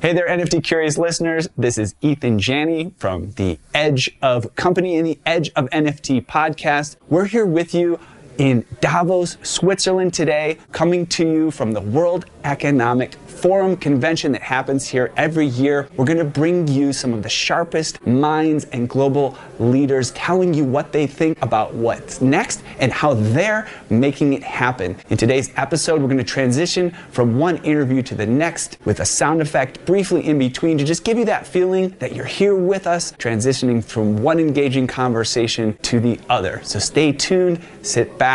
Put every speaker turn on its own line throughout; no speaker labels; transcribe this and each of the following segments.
Hey there, NFT curious listeners. This is Eathan Janney from the Edge of Company and the Edge of NFT podcast. We're here with you in Davos, Switzerland today, coming to you from the World Economic Forum convention that happens here every year. We're going to bring you some of the sharpest minds and global leaders telling you what they think about what's next and how they're making it happen. In today's episode, we're going to transition from one interview to the next with a sound effect briefly in between to just give you that feeling that you're here with us, transitioning from one engaging conversation to the other. So stay tuned, sit back,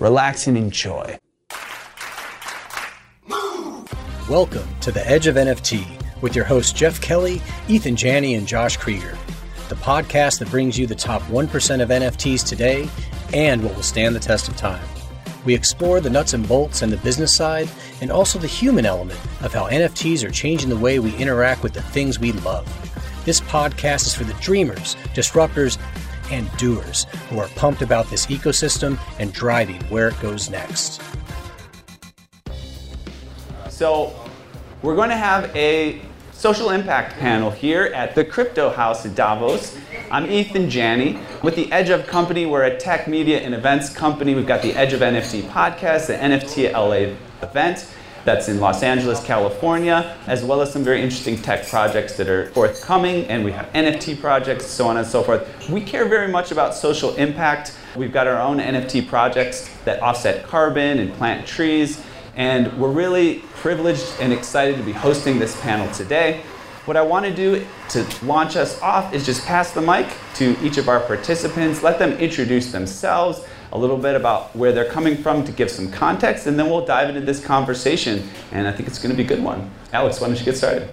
relax, and enjoy.
Welcome to the Edge of NFT with your hosts Jeff Kelly, Eathan Janney, and Josh Krieger, the podcast that brings you the top 1% of NFTs today and what will stand the test of time. We explore the nuts and bolts and the business side, and also the human element of how NFTs are changing the way we interact with the things we love. This podcast is for the dreamers, disruptors, and doers who are pumped about this ecosystem and driving where it goes next.
So we're going to have a social impact panel here at the Crypto House in Davos. I'm Eathan Janney with the Edge of Company. We're a tech media and events company. We've got the Edge of NFT podcast, the NFT LA event that's in Los Angeles, California, as well as some very interesting tech projects that are forthcoming. And we have NFT projects, so on and so forth. We care very much about social impact. We've got our own NFT projects that offset carbon and plant trees. And we're really privileged and excited to be hosting this panel today. What I want to do to launch us off is just pass the mic to each of our participants, let them introduce themselves, a little bit about where they're coming from to give some context, and then we'll dive into this conversation. And I think it's going to be a good one. Alex, why don't you get started?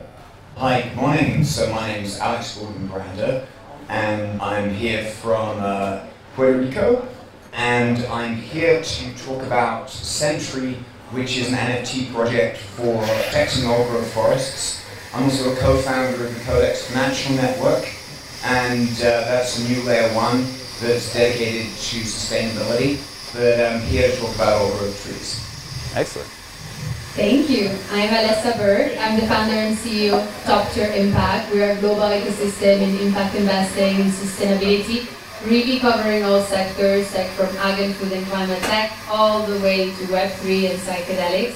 Hi, morning. So my name is Alex Gordon Brander, and I'm here from uh, Puerto Rico, and I'm here to talk about Sentry which is an NFT project for protecting old forests. I'm also a co-founder of the CoDEX Financial Network, and uh, that's a new layer one that's dedicated to sustainability. But I'm here to talk about old growth trees.
Excellent.
Thank you. I'm Alessa Berg. I'm the founder and CEO of Top Tier Impact. We're a global ecosystem in impact investing and sustainability really covering all sectors, like from ag and food and climate tech, all the way to Web3 and psychedelics.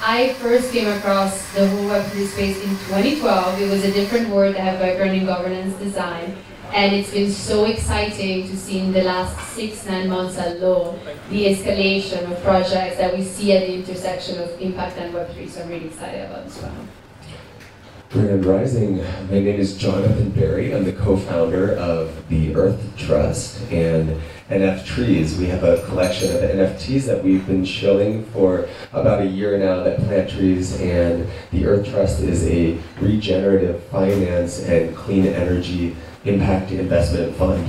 I first came across the whole Web3 space in 2012. It was a different world. I have background in governance design. And it's been so exciting to see in the last six, nine months alone, the escalation of projects that we see at the intersection of impact and Web3. So I'm really excited about this one.
Grand Rising. My name is Jonathan Barry. I'm the co-founder of the Earth Trust and NF Trees. We have a collection of NFTs that we've been showing for about a year now that plant trees and the Earth Trust is a regenerative finance and clean energy impact investment fund.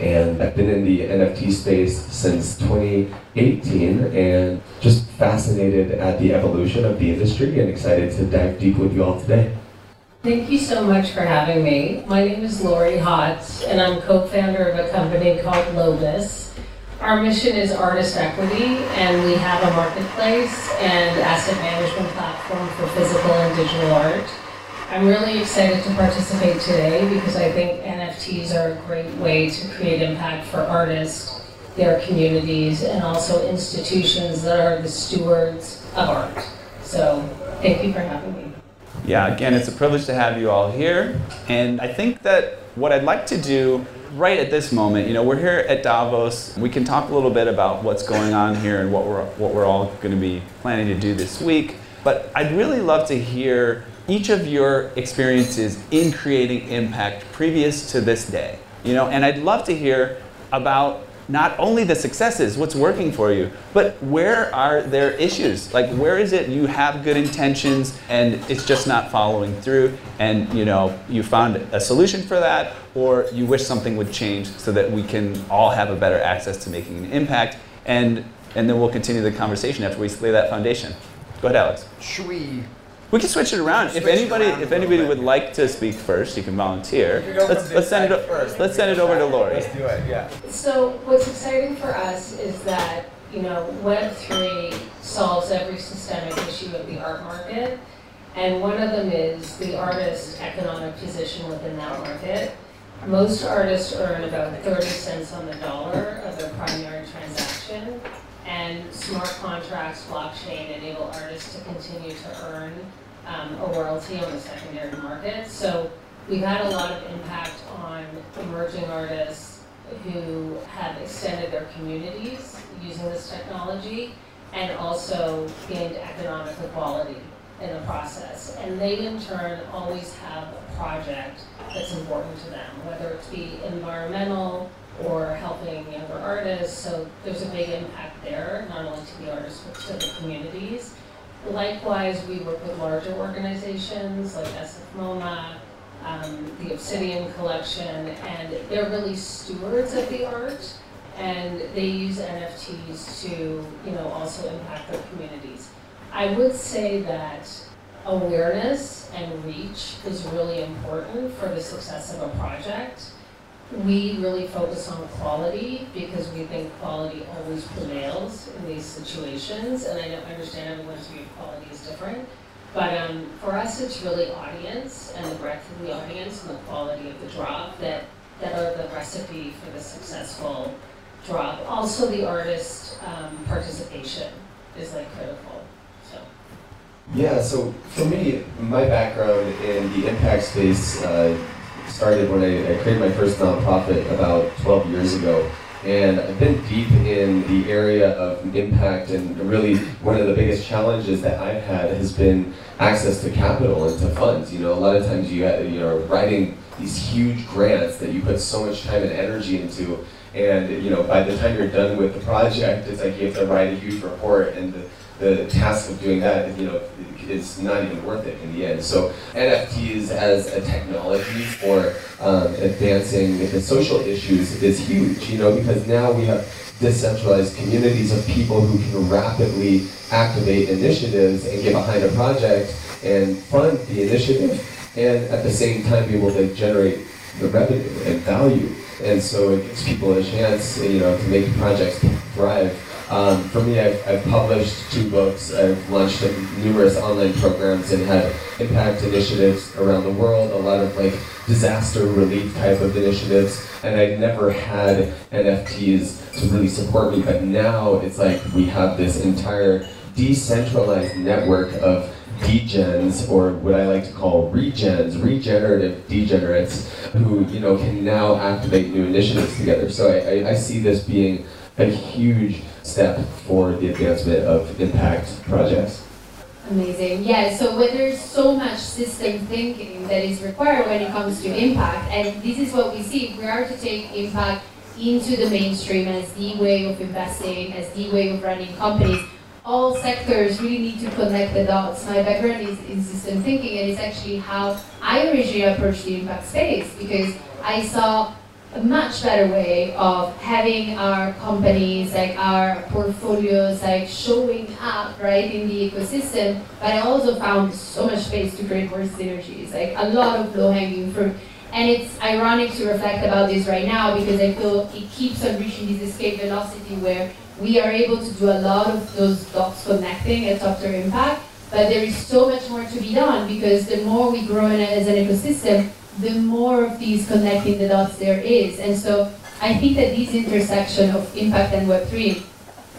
And I've been in the NFT space since 2018 and just fascinated at the evolution of the industry and excited to dive deep with you all today.
Thank you so much for having me. My name is Lori Hotz, and I'm co-founder of a company called Lobus. Our mission is artist equity, and we have a marketplace and asset management platform for physical and digital art. I'm really excited to participate today because I think NFTs are a great way to create impact for artists, their communities, and also institutions that are the stewards of art. So thank you for having me
yeah, again, it's a privilege to have you all here. And I think that what I'd like to do right at this moment, you know, we're here at Davos. We can talk a little bit about what's going on here and what we're, what we're all going to be planning to do this week. But I'd really love to hear each of your experiences in creating impact previous to this day. You know, and I'd love to hear about not only the successes, what's working for you, but where are there issues? Like where is it you have good intentions and it's just not following through and you know you found a solution for that or you wish something would change so that we can all have a better access to making an impact and and then we'll continue the conversation after we lay that foundation. Go ahead, Alex.
Should we
we can switch it around.
Switch
if anybody,
around
if anybody would like to speak first, you can volunteer.
You go
Let's, let's send it.
first.
Let's send it over to Lori.
Let's do it, yeah.
So what's exciting for us is that, you know, Web3 solves every systemic issue of the art market. And one of them is the artist's economic position within that market. Most artists earn about 30 cents on the dollar of their primary transaction, smart contracts, blockchain enable artists to continue to earn um, a royalty on the secondary market. So we've had a lot of impact on emerging artists who have extended their communities using this technology and also gained economic equality in the process. And they in turn always have a project that's important to them, whether it be environmental or helping younger artists. So there's a big impact there, not only to the artists but to the communities. Likewise, we work with larger organizations like SF MoMA, um, the Obsidian Collection, and they're really stewards of the art, and they use NFTs to, you know, also impact their communities. I would say that awareness and reach is really important for the success of a project. We really focus on quality because we think quality always prevails in these situations, and I know, understand everyone's view of quality is different. But um, for us, it's really audience and the breadth of the audience and the quality of the drop that, that are the recipe for the successful drop. Also, the artist um, participation is like critical. So.
Yeah, so for me, my background in the impact space uh, started when I, I created my first nonprofit about 12 years ago. And I've been deep in the area of impact, and really one of the biggest challenges that I've had has been access to capital and to funds. You know, a lot of times you you know writing these huge grants that you put so much time and energy into, and you know by the time you're done with the project, it's like you have to write a huge report, and the, the task of doing that, you know, is not even worth it in the end. So NFTs as a technology for um, advancing the social issues is huge, you know, because now we have decentralized communities of people who can rapidly activate initiatives and get behind a project and fund the initiative and at the same time be able to generate the revenue and value. And so it gives people a chance, you know, to make projects thrive um, for me, I've, I've, published two books. I've launched numerous online programs and had impact initiatives around the world, a lot of like disaster relief type of initiatives. And I've never had NFTs to really support me, but now it's like we have this entire decentralized network of degens, or what I like to call regens, regenerative degenerates, who you know can now activate new initiatives together. So I, I, I see this being a huge step for the advancement of impact projects.
Amazing. Yeah, so when there's so much system thinking that is required when it comes to impact, and this is what we see, we are to take impact into the mainstream as the way of investing, as the way of running companies. All sectors really need to connect the dots. My background is in system thinking, and it's actually how I originally approached the impact space because I saw a much better way of having our companies, like our portfolios, like showing up right in the ecosystem. But I also found so much space to create more synergies, like a lot of low-hanging fruit. And it's ironic to reflect about this right now because I feel it keeps on reaching this escape velocity where we are able to do a lot of those dots connecting at Top Tier Impact, but there is so much more to be done because the more we grow as an ecosystem, the more of these connecting the dots there is. And so I think that this intersection of impact and Web3,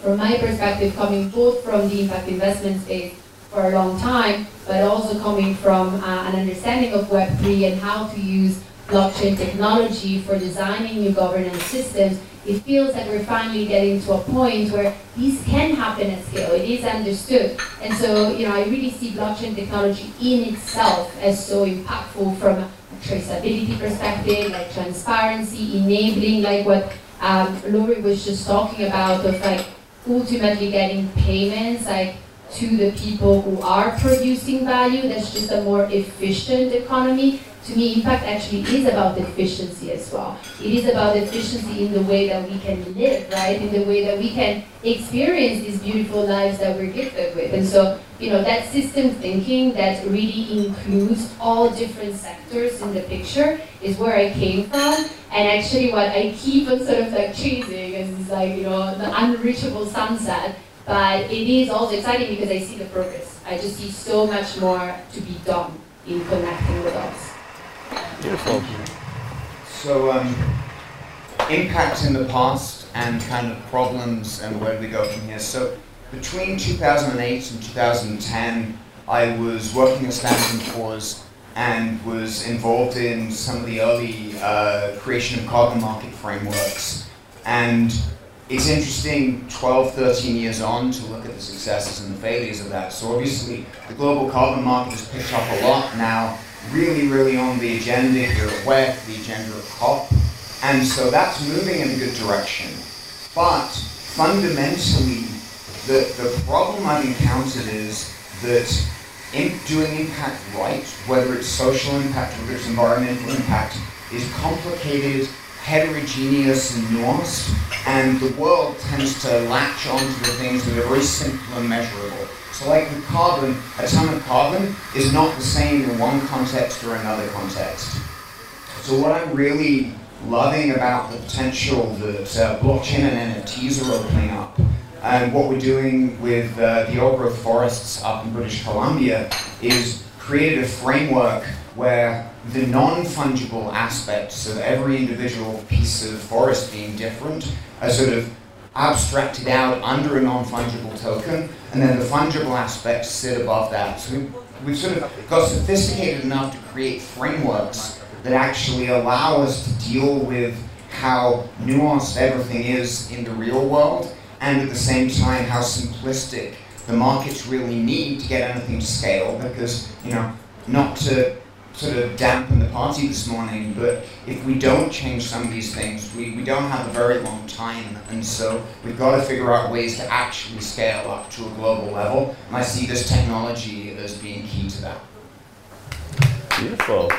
from my perspective, coming both from the impact investment space for a long time, but also coming from uh, an understanding of Web3 and how to use blockchain technology for designing new governance systems, it feels that we're finally getting to a point where these can happen at scale. It is understood. And so, you know, I really see blockchain technology in itself as so impactful from traceability perspective, like transparency, enabling, like what um, Lori was just talking about, of like ultimately getting payments, like to the people who are producing value. That's just a more efficient economy to me, impact actually is about efficiency as well. It is about efficiency in the way that we can live, right? In the way that we can experience these beautiful lives that we're gifted with. And so, you know, that system thinking that really includes all different sectors in the picture is where I came from. And actually what I keep on sort of like chasing is like, you know, the unreachable sunset. But it is also exciting because I see the progress I just see so much more to be done in connecting with us.
Beautiful.
So, um, impact in the past and kind of problems and where do we go from here? So, between 2008 and 2010, I was working at Standard & Poor's and was involved in some of the early uh, creation of carbon market frameworks. And it's interesting 12, 13 years on to look at the successes and the failures of that. So obviously the global carbon market has picked up a lot now, really, really on the agenda here at the agenda at COP. And so that's moving in a good direction. But fundamentally, the, the problem I've encountered is that in doing impact right, whether it's social impact, whether it's environmental impact, is complicated, heterogeneous, and nuanced, and the world tends to latch onto the things that are very simple and measurable. So like with carbon, a ton of carbon is not the same in one context or another context. So what I'm really loving about the potential that uh, blockchain and NFTs are opening up and what we're doing with uh, the old growth forests up in British Columbia is created a framework where the non-fungible aspects of every individual piece of forest being different are sort of abstracted out under a non-fungible token, and then the fungible aspects sit above that. So we've sort of got sophisticated enough to create frameworks that actually allow us to deal with how nuanced everything is in the real world and at the same time how simplistic the markets really need to get anything to scale because, you know, not to sort of dampen the party this morning, but if we don't change some of these things, we, we don't have a very long time. And so we've got to figure out ways to actually scale up to a global level. And I see this technology as being key to that.
Beautiful.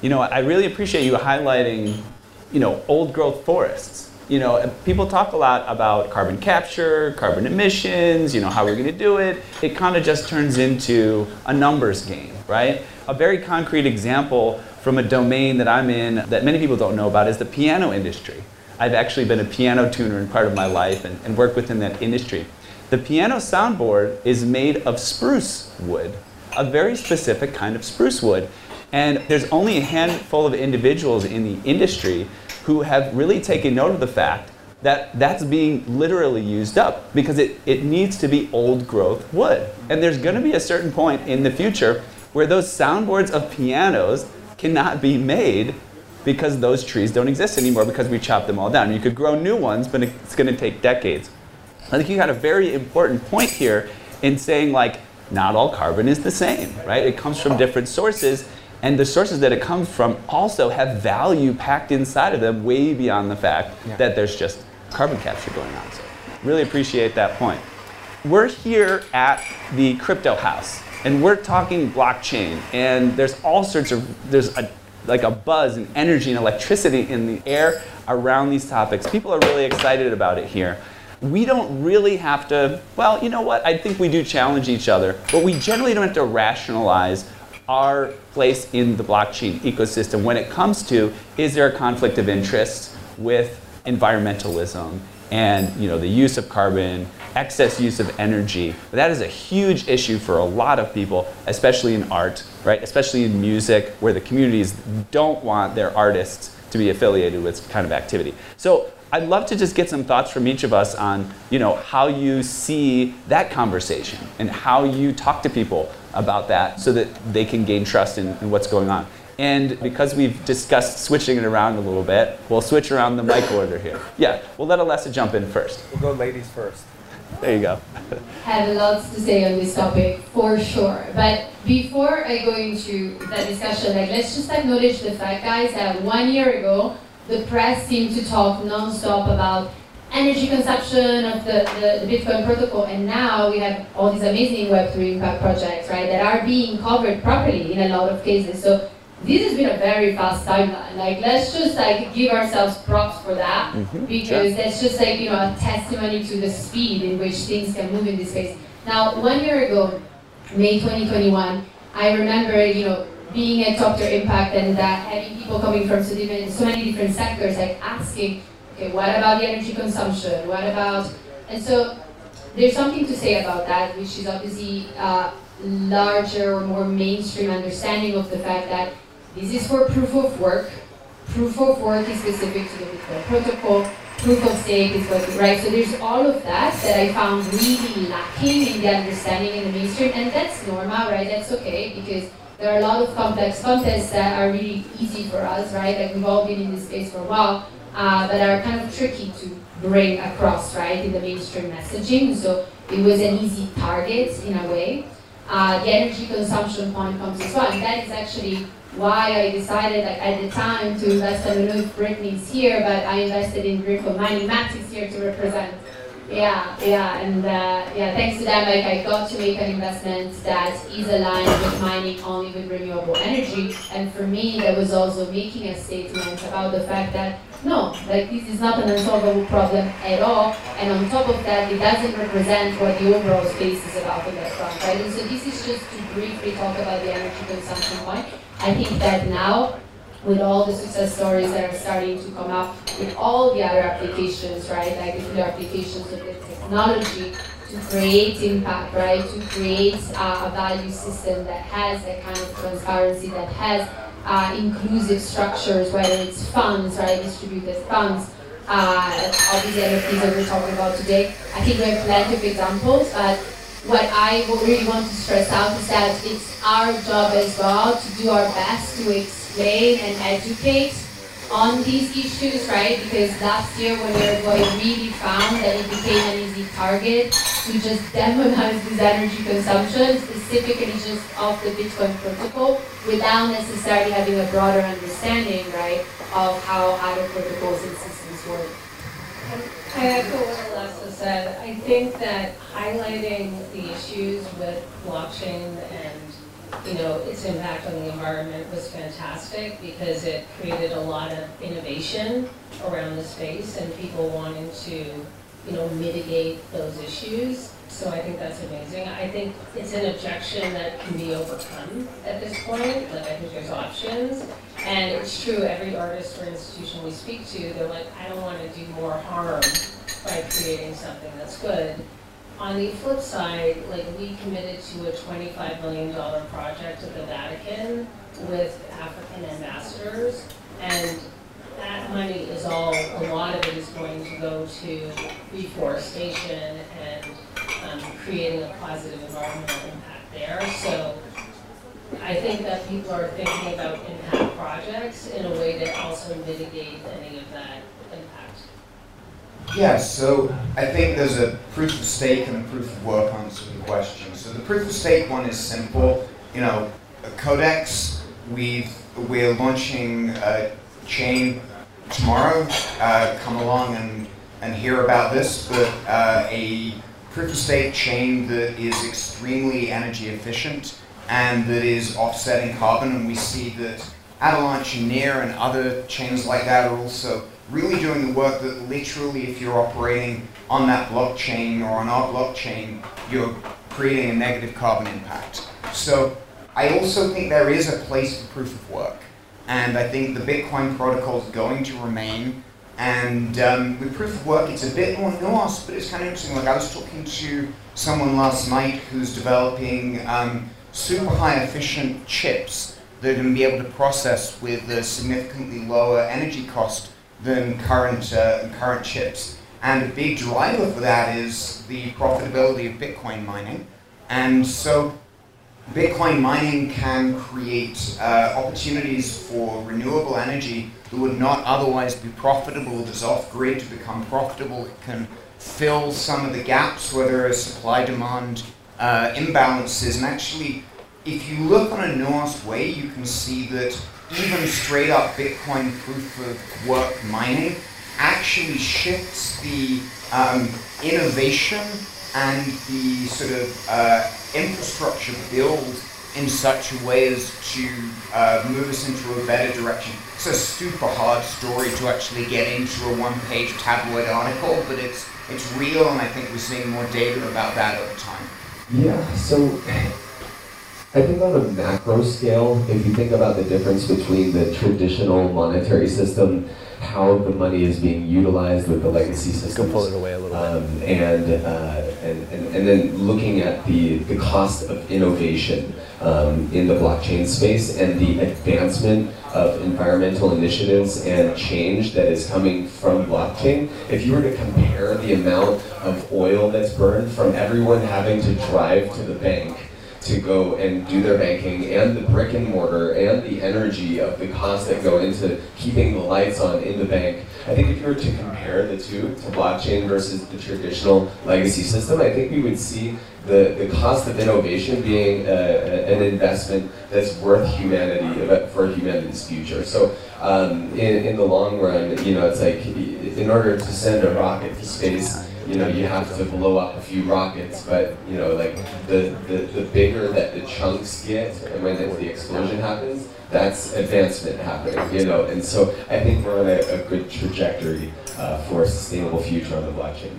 You know, I really appreciate you highlighting, you know, old growth forests you know, people talk a lot about carbon capture, carbon emissions, you know, how we're going to do it. It kind of just turns into a numbers game, right? A very concrete example from a domain that I'm in that many people don't know about is the piano industry. I've actually been a piano tuner in part of my life and, and worked within that industry. The piano soundboard is made of spruce wood, a very specific kind of spruce wood. And there's only a handful of individuals in the industry who have really taken note of the fact that that's being literally used up because it, it needs to be old growth wood. And there's going to be a certain point in the future where those soundboards of pianos cannot be made because those trees don't exist anymore because we chopped them all down. You could grow new ones, but it's going to take decades. I think you got a very important point here in saying like not all carbon is the same, right? It comes from different sources and the sources that it comes from also have value packed inside of them way beyond the fact yeah. that there's just carbon capture going on. So really appreciate that point. We're here at the crypto house and we're talking blockchain and there's all sorts of there's a like a buzz and energy and electricity in the air around these topics. People are really excited about it here. We don't really have to, well, you know what? I think we do challenge each other, but we generally don't have to rationalize our place in the blockchain ecosystem when it comes to is there a conflict of interest with environmentalism and you know the use of carbon, excess use of energy. That is a huge issue for a lot of people, especially in art, right? Especially in music, where the communities don't want their artists to be affiliated with kind of activity. So I'd love to just get some thoughts from each of us on, you know, how you see that conversation and how you talk to people about that so that they can gain trust in, in what's going on. And because we've discussed switching it around a little bit, we'll switch around the mic order here. Yeah, we'll let Alessa jump in first.
We'll go ladies first.
There you go.
have lots to say on this topic for sure. But before I go into that discussion, like let's just acknowledge the fact, guys, that one year ago, the press seemed to talk non-stop about energy consumption of the, the, the, Bitcoin protocol, and now we have all these amazing Web3 impact projects, right, that are being covered properly in a lot of cases. So this has been a very fast timeline. Like, let's just like give ourselves props for that, mm-hmm, because sure. that's just like you know a testimony to the speed in which things can move in this space. Now, one year ago, May 2021, I remember you know being at Top Tier Impact and uh, having people coming from so, different, so many different sectors, like asking okay, what about the energy consumption? What about, and so there's something to say about that, which is obviously uh, larger or more mainstream understanding of the fact that this is for proof of work. Proof of work is specific to the Bitcoin protocol. Proof of stake is what, right? So there's all of that that I found really lacking in the understanding in the mainstream, and that's normal, right? That's okay because there are a lot of complex contests that are really easy for us, right? Like we've all been in this space for a while, uh, but are kind of tricky to bring across, right, in the mainstream messaging. So it was an easy target in a way. Uh, the energy consumption point comes as well, and that is actually why I decided like, at the time to invest. I don't know if Brittany's here, but I invested in Grifo Mining. Max is here to represent. Yeah, yeah, and uh, yeah, thanks to them, like I got to make an investment that is aligned with mining only with renewable energy. And for me, that was also making a statement about the fact that no, like this is not an unsolvable problem at all. And on top of that, it doesn't represent what the overall space is about on that front, right? And so this is just to briefly talk about the energy consumption point. I think that now, with all the success stories that are starting to come up, with all the other applications, right, like the applications of the technology to create impact, right, to create uh, a value system that has that kind of transparency, that has uh, inclusive structures, whether it's funds, right, distributed funds, uh, all these NFTs that we're talking about today. I think we have plenty of examples, but what I really want to stress out is that it's our job as well to do our best to explain and educate on these issues, right? Because last year when Uruguay really found that it became an easy target to just demonize this energy consumption, specifically just of the Bitcoin protocol, without necessarily having a broader understanding, right, of how other protocols and systems work.
I echo what Alessa said. I think that highlighting the issues with blockchain and you know its impact on the environment was fantastic because it created a lot of innovation around the space and people wanting to you know mitigate those issues. So I think that's amazing. I think it's an objection that can be overcome at this point. Like I think there's options. And it's true, every artist or institution we speak to, they're like, I don't want to do more harm by creating something that's good. On the flip side, like we committed to a $25 million project at the Vatican with African ambassadors. And that money is all, a lot of it is going to go to reforestation and um, creating a positive environmental impact there. So I think that people are thinking about impact projects in a way that also mitigate any of that.
Yeah, so I think there's a proof of stake and a proof of work answer to the question. So the proof of stake one is simple. You know, CoDEX, we've, we're launching a chain tomorrow. Uh, come along and, and hear about this, but uh, a proof of stake chain that is extremely energy efficient and that is offsetting carbon. And we see that Avalanche and Near and other chains like that are also really doing the work that literally, if you're operating on that blockchain or on our blockchain, you're creating a negative carbon impact. So I also think there is a place for proof of work. And I think the Bitcoin protocol is going to remain and um, with proof of work, it's a bit more nuanced, but it's kind of interesting. Like I was talking to someone last night who's developing um, super high efficient chips that are going to be able to process with a significantly lower energy cost than current uh, current chips. And a big driver for that is the profitability of Bitcoin mining. And so Bitcoin mining can create uh, opportunities for renewable energy that would not otherwise be profitable. It off grid to become profitable. It can fill some of the gaps where there are supply demand uh, imbalances. And actually, if you look on a nuanced way, you can see that even straight up Bitcoin proof of work mining actually shifts the um, innovation and the sort of uh, infrastructure build in such a way as to uh, move us into a better direction. It's a super hard story to actually get into a one-page tabloid article, but it's it's real, and I think we're seeing more data about that over time.
Yeah. So. I think on a macro scale, if you think about the difference between the traditional monetary system, how the money is being utilized with the legacy systems,
pull it away a little
um, and uh, and, and, and then looking at the, the cost of innovation um, in the blockchain space and the advancement of environmental initiatives and change that is coming from blockchain, if you were to compare the amount of oil that's burned from everyone having to drive to the bank to go and do their banking and the brick and mortar and the energy of the costs that go into keeping the lights on in the bank. I think if you were to compare the two to blockchain versus the traditional legacy system, I think we would see the, the cost of innovation being a, a, an investment that's worth humanity, for humanity's future. So um, in, in the long run, you know, it's like in order to send a rocket to space, you know, you have to blow up a few rockets, but you know, like the, the, the bigger that the chunks get and when the explosion happens, that's advancement happening, you know, and so I think we're on a, a good trajectory uh, for a sustainable future on the blockchain.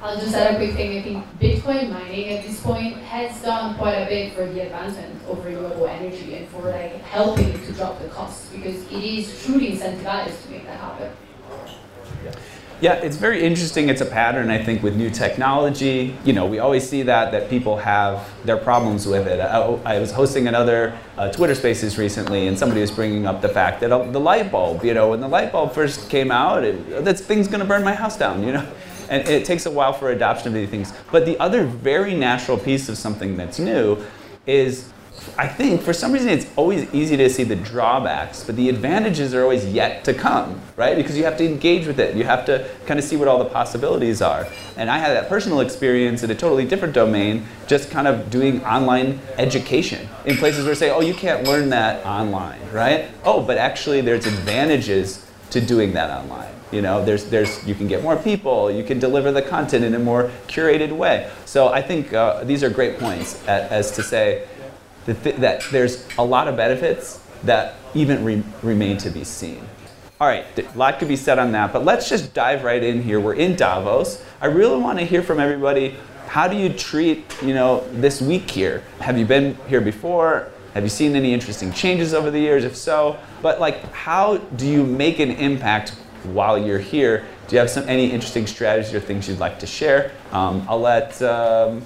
I'll just add a quick thing. I think Bitcoin mining at this point has done quite a bit for the advancement of renewable energy and for like helping to drop the costs because it is truly incentivized to make that happen.
Yeah, it's very interesting. It's a pattern, I think, with new technology. You know, we always see that that people have their problems with it. I, I was hosting another uh, Twitter Spaces recently, and somebody was bringing up the fact that uh, the light bulb. You know, when the light bulb first came out, it, that thing's going to burn my house down. You know, and it takes a while for adoption of these things. But the other very natural piece of something that's new is I think for some reason it's always easy to see the drawbacks, but the advantages are always yet to come, right? Because you have to engage with it. You have to kind of see what all the possibilities are. And I had that personal experience in a totally different domain, just kind of doing online education in places where say, oh, you can't learn that online, right? Oh, but actually there's advantages to doing that online. You know, there's, there's, you can get more people, you can deliver the content in a more curated way. So I think uh, these are great points at, as to say, that, th- that there's a lot of benefits that even re- remain to be seen. All right, a lot could be said on that, but let's just dive right in here. We're in Davos. I really want to hear from everybody. How do you treat, you know, this week here? Have you been here before? Have you seen any interesting changes over the years? If so, but like, how do you make an impact while you're here? Do you have some any interesting strategies or things you'd like to share? Um, I'll let. Um,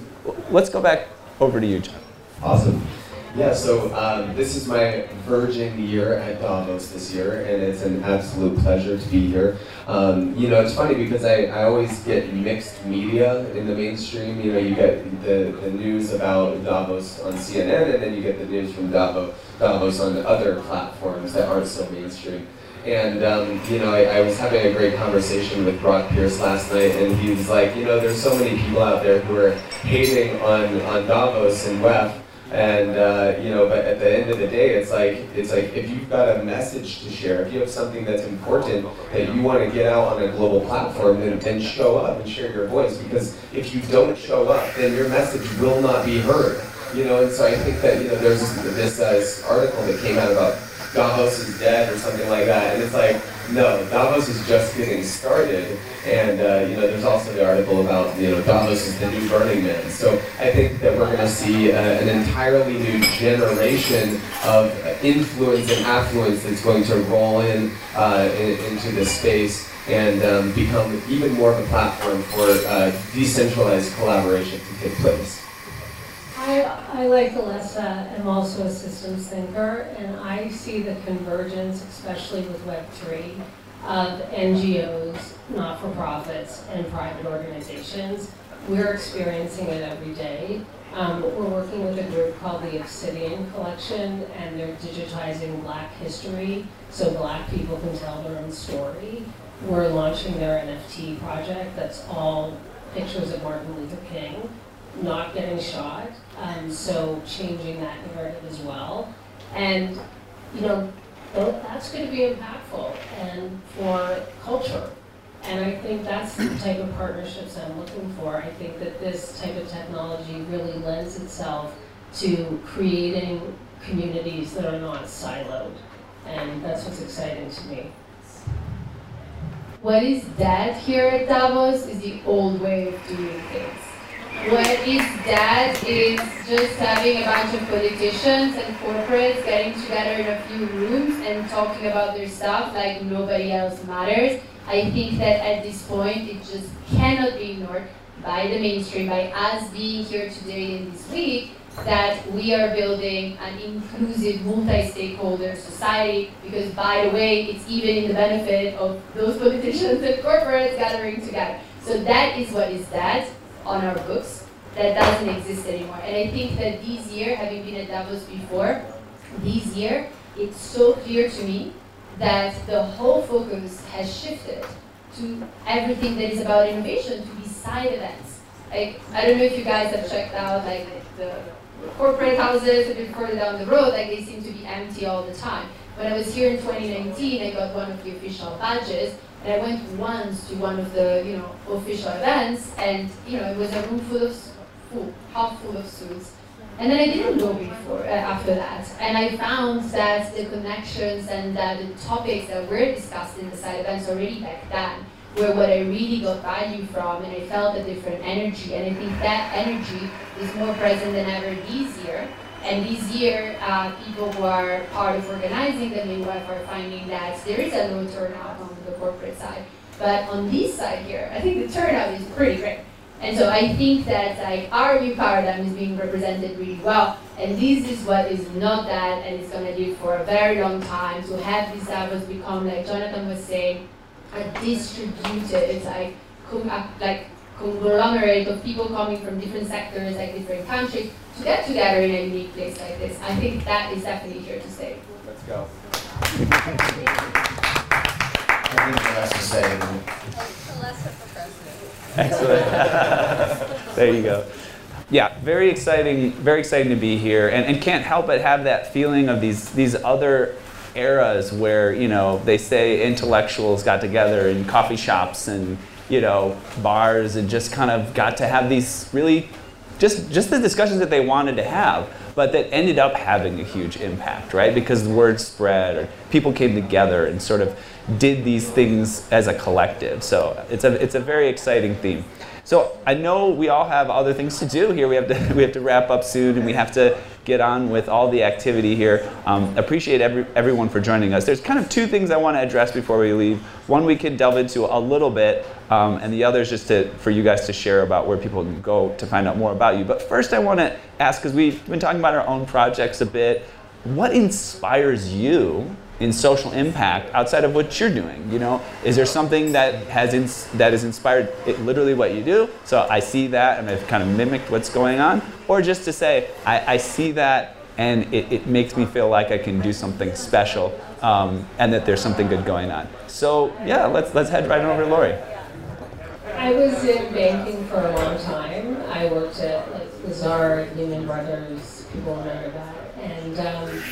let's go back over to you, John.
Awesome. Yeah, so um, this is my virgin year at Davos this year, and it's an absolute pleasure to be here. Um, you know, it's funny because I, I always get mixed media in the mainstream. You know, you get the, the news about Davos on CNN, and then you get the news from Davos, Davos on other platforms that aren't so mainstream. And, um, you know, I, I, was having a great conversation with Brock Pierce last night, and he was like, you know, there's so many people out there who are hating on, on Davos and WEF, and uh, you know, but at the end of the day, it's like it's like if you've got a message to share, if you have something that's important that you want to get out on a global platform, then, then show up and share your voice. Because if you don't show up, then your message will not be heard. You know, and so I think that you know there's this, uh, article that came out about Davos is dead or something like that, and it's like no, Davos is just getting started, and uh, you know, there's also the article about you know Davos is the new Burning Man. So I think that we're going to see uh, an entirely new generation of influence and affluence that's going to roll in, uh, in into this space and um, become even more of a platform for uh, decentralized collaboration to take place.
I, like Alessa. I'm also a systems thinker, and I see the convergence, especially with Web3, of NGOs, not-for-profits, and private organizations. We're experiencing it every day. Um, we're working with a group called the Obsidian Collection, and they're digitizing Black history so Black people can tell their own story. We're launching their NFT project that's all pictures of Martin Luther King not getting shot. Um, so changing that narrative as well. And, you know, that's going to be impactful and for culture. And I think that's the type of partnerships I'm looking for. I think that this type of technology really lends itself to creating communities that are not siloed. And that's what's exciting to me.
What is dead here at Davos is the old way of doing things what is that is just having a bunch of politicians and corporates getting together in a few rooms and talking about their stuff like nobody else matters. I think that at this point it just cannot be ignored. by the mainstream, by us being here today in this week, that we are building an inclusive multi-stakeholder society because by the way it's even in the benefit of those politicians and corporates gathering together so that is what is that on our books that doesn't exist anymore and i think that this year having been at davos before this year it's so clear to me that the whole focus has shifted to everything that is about innovation to be side events like i don't know if you guys have checked out like the corporate houses a bit further down the road, like they seem to be empty all the time. When I was here in 2019, I got one of the official badges, and I went once to one of the you know official events, and you know it was a room full of full, half full of suits. And then I didn't go before uh, after that, and I found that the connections and uh, the topics that were discussed in the side events already back then were what I really got value from, and I felt a different energy. And I think that energy is more present than ever this year. And this year, uh, people who are part of organizing the midwife are finding that there is a low turnout on the corporate side. But on this side here, I think the turnout is pretty great. And so I think that like our new paradigm is being represented really well. And this is what is not that, and it's going to live for a very long time. To have these Davos become, like Jonathan was saying, a distributed, like, like conglomerate of people coming from different sectors, like different countries, to get together in a unique place like this. I think that is definitely here to stay.
Let's go.
I think the to say.
Excellent. there you go. Yeah, very exciting, very exciting to be here, and, and can't help but have that feeling of these these other eras where you know they say intellectuals got together in coffee shops and you know bars and just kind of got to have these really just just the discussions that they wanted to have but that ended up having a huge impact right? Because the word spread or people came together and sort of did these things as a collective. So it's a it's a very exciting theme so I know we all have other things to do here. We have to we have to wrap up soon, and we have to get on with all the activity here. Um, appreciate every, everyone for joining us. There's kind of two things I want to address before we leave. One we can delve into a little bit, um, and the other is just to, for you guys to share about where people can go to find out more about you. But first, I want to ask, because we've been talking about our own projects a bit, what inspires you in social impact outside of what you're doing? You know, is there something that has ins- that has inspired it, literally what you do? So I see that and I've kind of mimicked what's going on, or just to say I, I see that and it, it, makes me feel like I can do something special um, and that there's something good going on. So yeah, let's let's head right on over to Lori.
I was in banking for a long time. I worked at like Lazard, Lehman Brothers, people remember that, and um,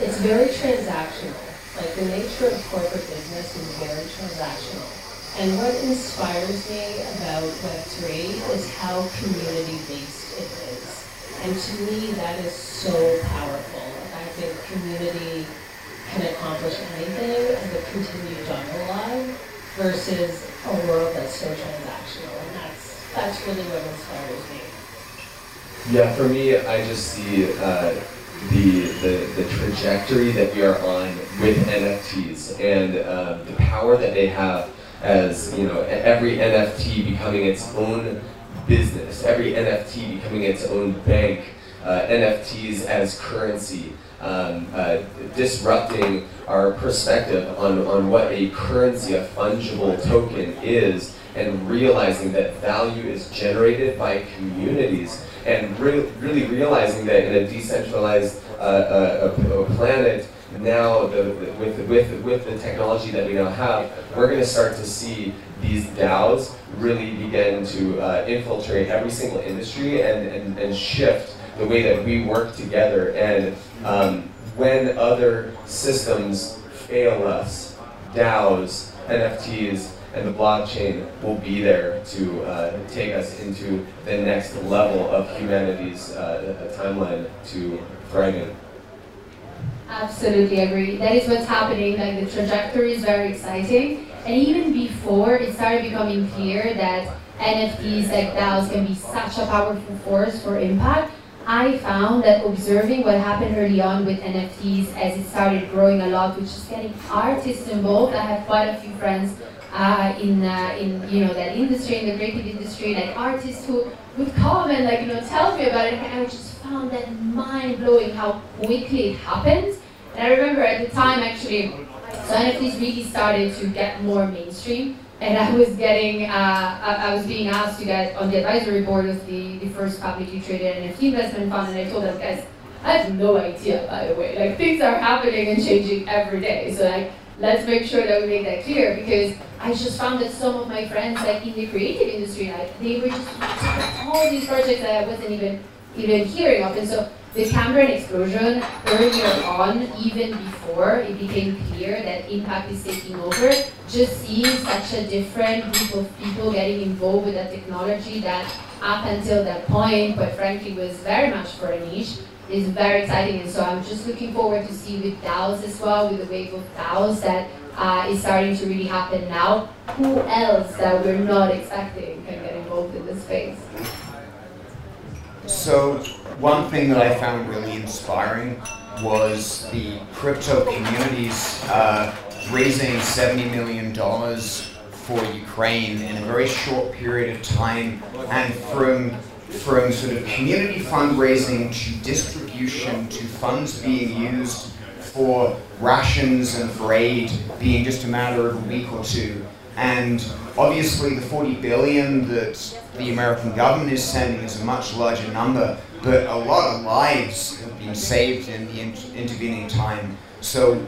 it's very transactional. Like the nature of corporate business is very transactional. And what inspires me about Web3 is how community-based it is. And to me, that is so powerful. I think community can accomplish anything as a continued dialogue versus a world that's so transactional. And that's, that's really what inspires me.
Yeah, for me, I just see uh, the, the, the trajectory that we are on with NFTs and uh, the power that they have as you know every NFT becoming its own business, every NFT becoming its own bank, uh, NFTs as currency, um, uh, disrupting our perspective on, on what a currency, a fungible token is, and realizing that value is generated by communities and re really realizing that in a decentralized uh, uh, planet, now the, the, with, with, with the technology that we now have, we're going to start to see these DAOs really begin to uh, infiltrate every single industry and, and, and shift the way that we work together. And um, when other systems fail us, DAOs, NFTs, and the blockchain will be there to uh, take us into the next level of humanity's uh, timeline to thriving.
Absolutely agree. That is what's happening. Like the trajectory is very exciting. And even before it started becoming clear that NFTs like DAOs can be such a powerful force for impact, I found that observing what happened early on with NFTs as it started growing a lot, which is getting artists involved. I have quite a few friends uh, in uh, in you know that industry, in the creative industry, like artists who would come and like you know tell me about it, and I just found that mind blowing how quickly it happened. And I remember at the time actually, so NFTs really started to get more mainstream and I was getting, uh, I, I, was being asked to get on the advisory board of the, the first publicly traded NFT investment fund, and I told them, guys, I have no idea, by the way. Like, things are happening and changing every day. So, like, let's make sure that we make that clear because I just found that some of my friends, like, in the creative industry, like, they were just all these projects that I wasn't even even hearing of. And so the Cambrian explosion earlier on, even before it became clear that impact is taking over, just seeing such a different group of people getting involved with that technology that up until that point, quite frankly, was very much for a niche, is very exciting. And so I'm just looking forward to see with DAOs as well, with the wave of DAOs that uh, is starting to really happen now. Who else that we're not expecting can get involved in this space?
So one thing that I found really inspiring was the crypto communities uh, raising $70 million for Ukraine in a very short period of time and from from sort of community fundraising to distribution to funds being used for rations and for aid being just a matter of a week or two. And obviously the 40 billion that the American government is sending is a much larger number, but a lot of lives have been saved in the intervening time. So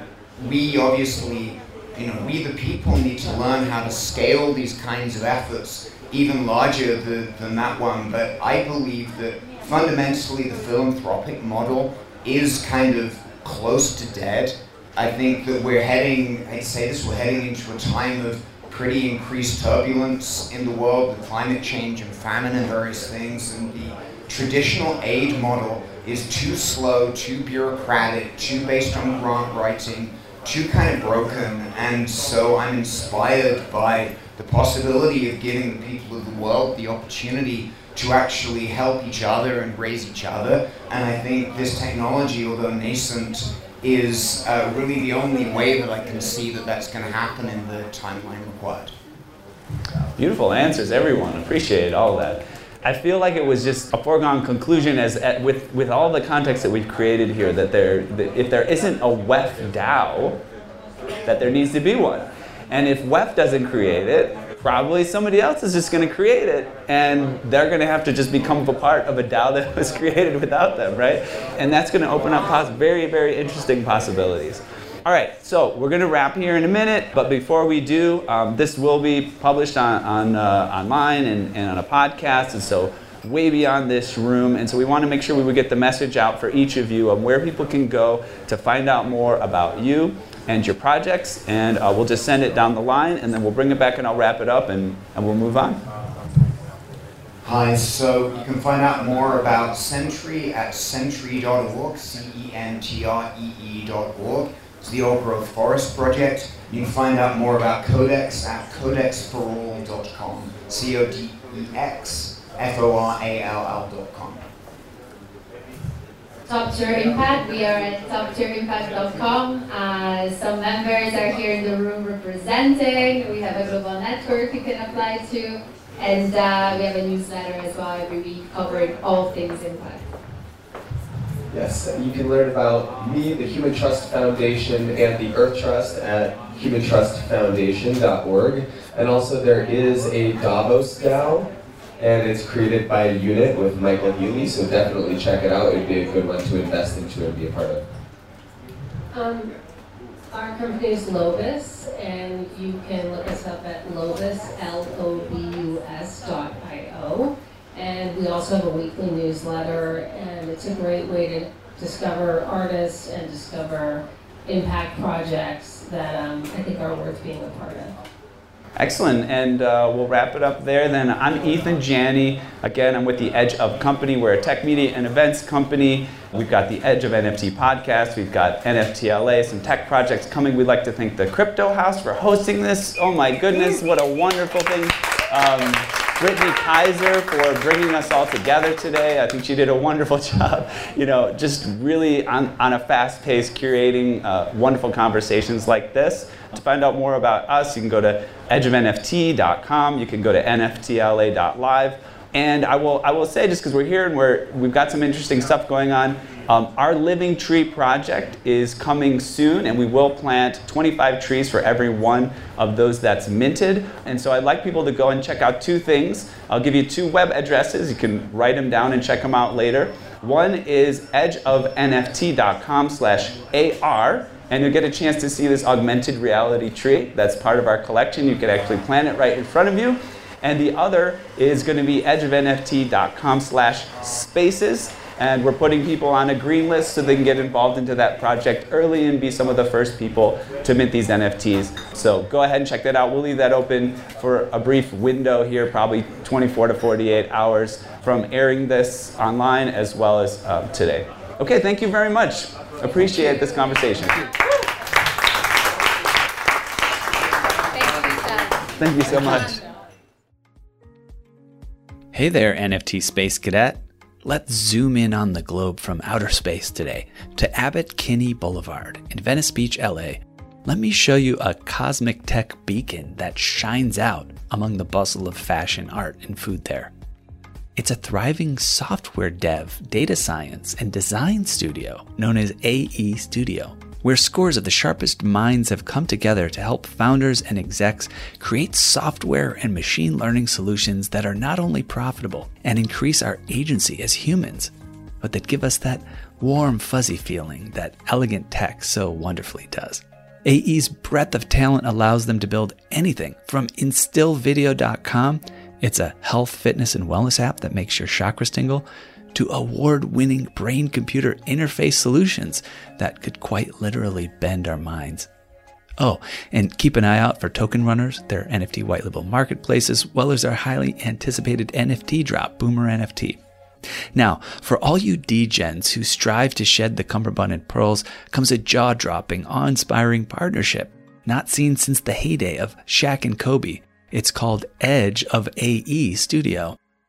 we obviously, you know, we the people need to learn how to scale these kinds of efforts even larger the, than that one. But I believe that fundamentally the philanthropic model is kind of close to dead. I think that we're heading, I'd say this, we're heading into a time of pretty increased turbulence in the world with climate change and famine and various things. And the traditional aid model is too slow, too bureaucratic, too based on grant writing, too kind of broken. And so I'm inspired by the possibility of giving the people of the world the opportunity to actually help each other and raise each other. And I think this technology, although nascent, is uh, really the only way that I can see that that's going to happen in the timeline required.
Beautiful answers, everyone. Appreciate all that. I feel like it was just a foregone conclusion as with with all the context that we've created here that there that if there isn't a WEF DAO, that there needs to be one. And if WEF doesn't create it, probably somebody else is just going to create it and they're going to have to just become a part of a DAO that was created without them, right? And that's going to open up very, very interesting possibilities. All right, so we're going to wrap here in a minute, but before we do, um, this will be published on, on uh, online and, and on a podcast, and so way beyond this room. And so we want to make sure we would get the message out for each of you of where people can go to find out more about you and your projects, and uh, we'll just send it down the line, and then we'll bring it back and I'll wrap it up, and, and we'll move on.
Hi, so you can find out more about Centree at centree.org, C-E-N-T-R-E-E.org. It's the Old Growth Forest Project. You can find out more about CoDEX at codexforall.com, C-O-D-E-X F-O-R-A-L-L.com.
Top Tier Impact. We are at toptierimpact.com. Uh, some members are here in the room representing. We have a global network you can apply to. And uh, we have a newsletter as well every week covering all things impact.
Yes, you can learn about me, the Human Trust Foundation, and the Earth Trust at humantrustfoundation.org. And also there is a Davos DAO and it's created by a unit with Michael Healy, so definitely check it out. It'd be a good one to invest into and be a part of.
Um, our company is Lobus, and you can look us up at Lobus, L-O-B-U-S dot I-O. And we also have a weekly newsletter, and it's a great way to discover artists and discover impact projects that um, I think are worth being a part of.
Excellent, and uh, we'll wrap it up there then. I'm Eathan Janney. Again, I'm with the Edge of Company. We're a tech media and events company. We've got the Edge of NFT podcast. We've got NFTLA, some tech projects coming. We'd like to thank the Crypto House for hosting this. Oh my goodness, what a wonderful thing. Um, Brittany Kaiser for bringing us all together today. I think she did a wonderful job, you know, just really on, on a fast pace curating uh, wonderful conversations like this. To find out more about us, you can go to edgeofnft.com, you can go to nftla.live. And I will, I will say, just because we're here and we're, we've got some interesting stuff going on, um, our Living Tree project is coming soon, and we will plant 25 trees for every one of those that's minted. And so I'd like people to go and check out two things. I'll give you two web addresses. You can write them down and check them out later. One is edgeofnft.com slash AR, and you'll get a chance to see this augmented reality tree that's part of our collection. You can actually plant it right in front of you. And the other is going to be edgeofnft.com slash spaces and we're putting people on a green list so they can get involved into that project early and be some of the first people to mint these NFTs. So go ahead and check that out. We'll leave that open for a brief window here, probably 24 to 48 hours from airing this online as well as um, today. Okay, thank you very much. Appreciate this conversation. Thank you, Thank you so much.
Hey there, NFT Space Cadet. Let's zoom in on the globe from outer space today to Abbott Kinney Boulevard in Venice Beach, LA. Let me show you a cosmic tech beacon that shines out among the bustle of fashion, art, and food there. It's a thriving software dev, data science, and design studio known as AE Studio where scores of the sharpest minds have come together to help founders and execs create software and machine learning solutions that are not only profitable and increase our agency as humans, but that give us that warm, fuzzy feeling that elegant tech so wonderfully does. AE's breadth of talent allows them to build anything from instillvideo.com. It's a health, fitness, and wellness app that makes your chakras tingle to award winning brain computer interface solutions that could quite literally bend our minds. Oh, and keep an eye out for Token Runners, their NFT white label marketplace, as well as our highly anticipated NFT drop, Boomer NFT. Now, for all you degens who strive to shed the cummerbund and pearls, comes a jaw dropping, awe inspiring partnership, not seen since the heyday of Shaq and Kobe. It's called Edge of AE Studio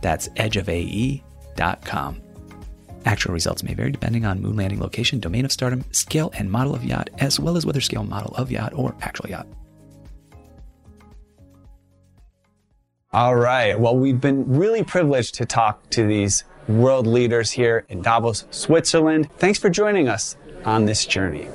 That's edgeofae.com. Actual results may vary depending on moon landing location, domain of stardom, scale and model of yacht, as well as whether scale model of yacht or actual yacht.
All right. Well, we've been really privileged to talk to these world leaders here in Davos, Switzerland. Thanks for joining us on this journey.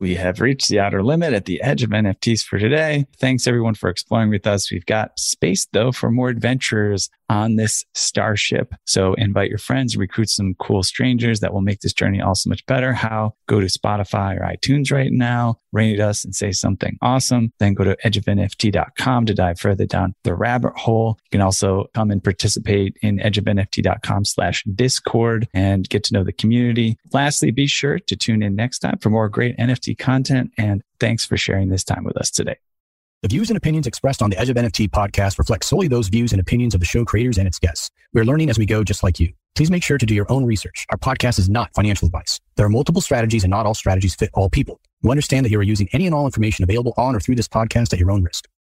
We have reached the outer limit at the edge of NFTs for today. Thanks everyone for exploring with us. We've got space though for more adventurers on this starship. So invite your friends, recruit some cool strangers that will make this journey all so much better. How? Go to Spotify or iTunes right now, rate us and say something awesome. Then go to edgeofnft.com to dive further down the rabbit hole. You can also come and participate in edgeofnft.com slash discord and get to know the community. Lastly, be sure to tune in next time for more great NFT content. And thanks for sharing this time with us today.
The views and opinions expressed on the Edge of NFT podcast reflect solely those views and opinions of the show creators and its guests. We're learning as we go, just like you. Please make sure to do your own research. Our podcast is not financial advice. There are multiple strategies and not all strategies fit all people. You understand that you are using any and all information available on or through this podcast at your own risk.